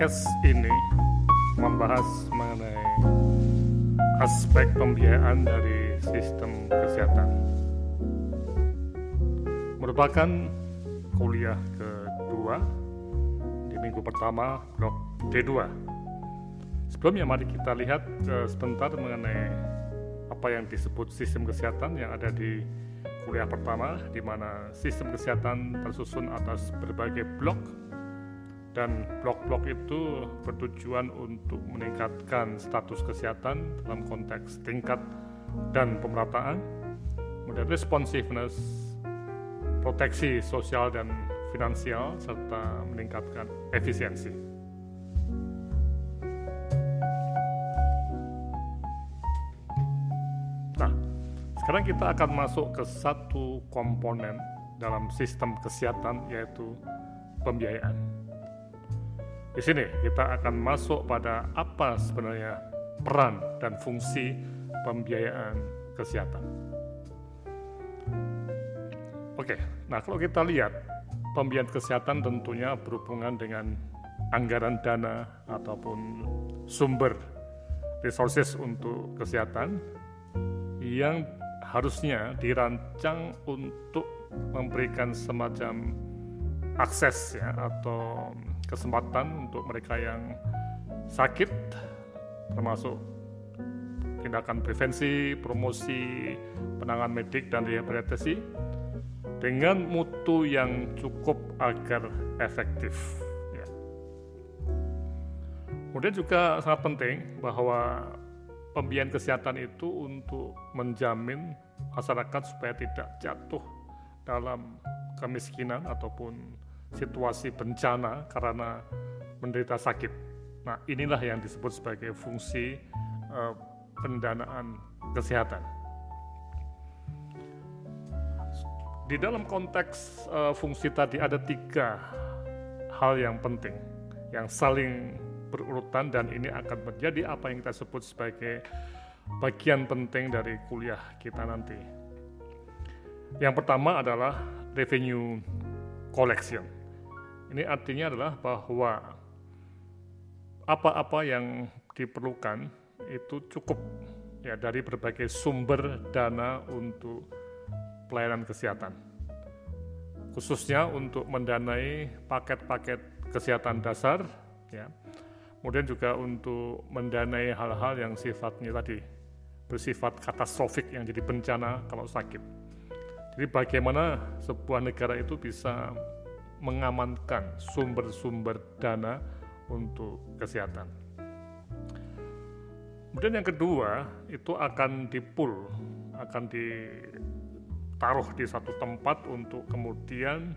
podcast ini membahas mengenai aspek pembiayaan dari sistem kesehatan. Merupakan kuliah kedua di minggu pertama blok D2. Sebelumnya mari kita lihat uh, sebentar mengenai apa yang disebut sistem kesehatan yang ada di kuliah pertama di mana sistem kesehatan tersusun atas berbagai blok dan blok-blok itu bertujuan untuk meningkatkan status kesehatan dalam konteks tingkat dan pemerataan, kemudian responsiveness, proteksi sosial dan finansial, serta meningkatkan efisiensi. Nah, sekarang kita akan masuk ke satu komponen dalam sistem kesehatan yaitu pembiayaan. Di sini kita akan masuk pada apa sebenarnya peran dan fungsi pembiayaan kesehatan. Oke, nah kalau kita lihat pembiayaan kesehatan tentunya berhubungan dengan anggaran dana ataupun sumber resources untuk kesehatan yang harusnya dirancang untuk memberikan semacam akses ya atau kesempatan untuk mereka yang sakit termasuk tindakan prevensi, promosi, penanganan medik dan rehabilitasi dengan mutu yang cukup agar efektif. Ya. Kemudian juga sangat penting bahwa pembiayaan kesehatan itu untuk menjamin masyarakat supaya tidak jatuh dalam kemiskinan ataupun situasi bencana karena menderita sakit. Nah, inilah yang disebut sebagai fungsi uh, pendanaan kesehatan. Di dalam konteks uh, fungsi tadi ada tiga hal yang penting yang saling berurutan dan ini akan menjadi apa yang kita sebut sebagai bagian penting dari kuliah kita nanti. Yang pertama adalah revenue collection. Ini artinya adalah bahwa apa-apa yang diperlukan itu cukup ya dari berbagai sumber dana untuk pelayanan kesehatan. Khususnya untuk mendanai paket-paket kesehatan dasar ya. Kemudian juga untuk mendanai hal-hal yang sifatnya tadi bersifat katastrofik yang jadi bencana kalau sakit. Jadi bagaimana sebuah negara itu bisa mengamankan sumber-sumber dana untuk kesehatan. Kemudian yang kedua itu akan dipul, akan ditaruh di satu tempat untuk kemudian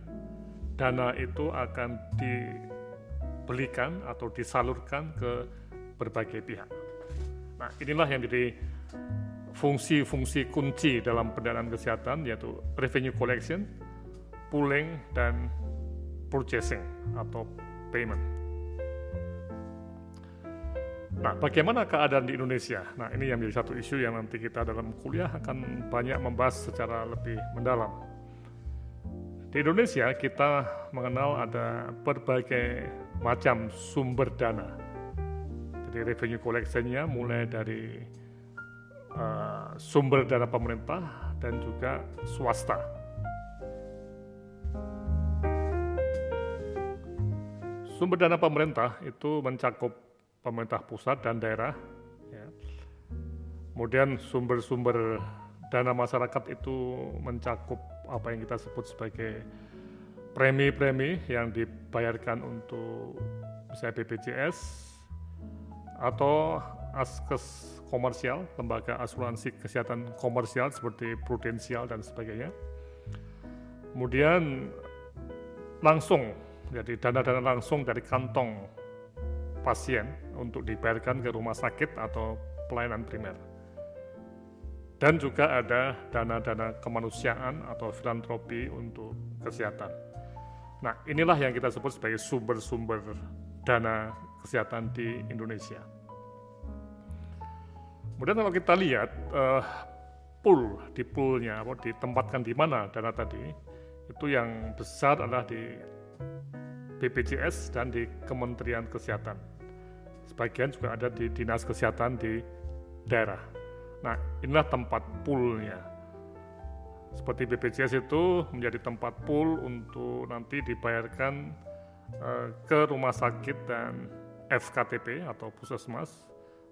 dana itu akan dibelikan atau disalurkan ke berbagai pihak. Nah inilah yang jadi fungsi-fungsi kunci dalam pendanaan kesehatan yaitu revenue collection, pooling, dan purchasing atau payment. Nah, bagaimana keadaan di Indonesia? Nah, ini yang menjadi satu isu yang nanti kita dalam kuliah akan banyak membahas secara lebih mendalam. Di Indonesia kita mengenal ada berbagai macam sumber dana. Jadi revenue collection-nya mulai dari uh, sumber dana pemerintah dan juga swasta. Sumber dana pemerintah itu mencakup pemerintah pusat dan daerah. Ya. Kemudian sumber-sumber dana masyarakat itu mencakup apa yang kita sebut sebagai premi-premi yang dibayarkan untuk misalnya BPJS atau askes komersial, lembaga asuransi kesehatan komersial seperti prudensial dan sebagainya. Kemudian langsung jadi dana-dana langsung dari kantong pasien untuk dibayarkan ke rumah sakit atau pelayanan primer. Dan juga ada dana-dana kemanusiaan atau filantropi untuk kesehatan. Nah, inilah yang kita sebut sebagai sumber-sumber dana kesehatan di Indonesia. Kemudian kalau kita lihat uh, pool di poolnya, ditempatkan di mana dana tadi, itu yang besar adalah di BPJS dan di Kementerian Kesehatan. Sebagian juga ada di Dinas Kesehatan di daerah. Nah, inilah tempat poolnya. Seperti BPJS itu menjadi tempat pool untuk nanti dibayarkan uh, ke rumah sakit dan FKTP atau puskesmas,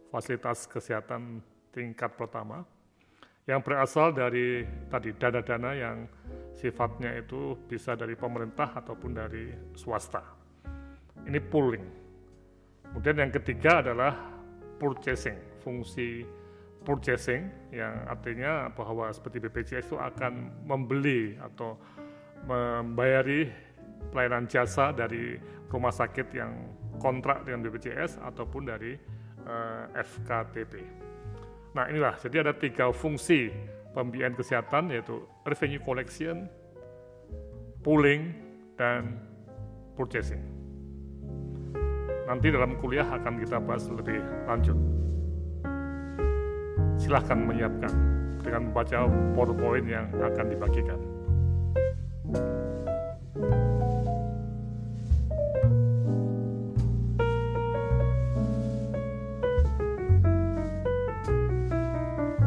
fasilitas kesehatan tingkat pertama, yang berasal dari tadi dana-dana yang sifatnya itu bisa dari pemerintah ataupun dari swasta. Ini pooling. Kemudian yang ketiga adalah purchasing, fungsi purchasing yang artinya bahwa seperti BPJS itu akan membeli atau membayari pelayanan jasa dari rumah sakit yang kontrak dengan BPJS ataupun dari eh, FKTP. Nah inilah, jadi ada tiga fungsi pembiayaan kesehatan yaitu revenue collection, pooling, dan purchasing. Nanti dalam kuliah akan kita bahas lebih lanjut. Silahkan menyiapkan dengan membaca PowerPoint yang akan dibagikan. thank you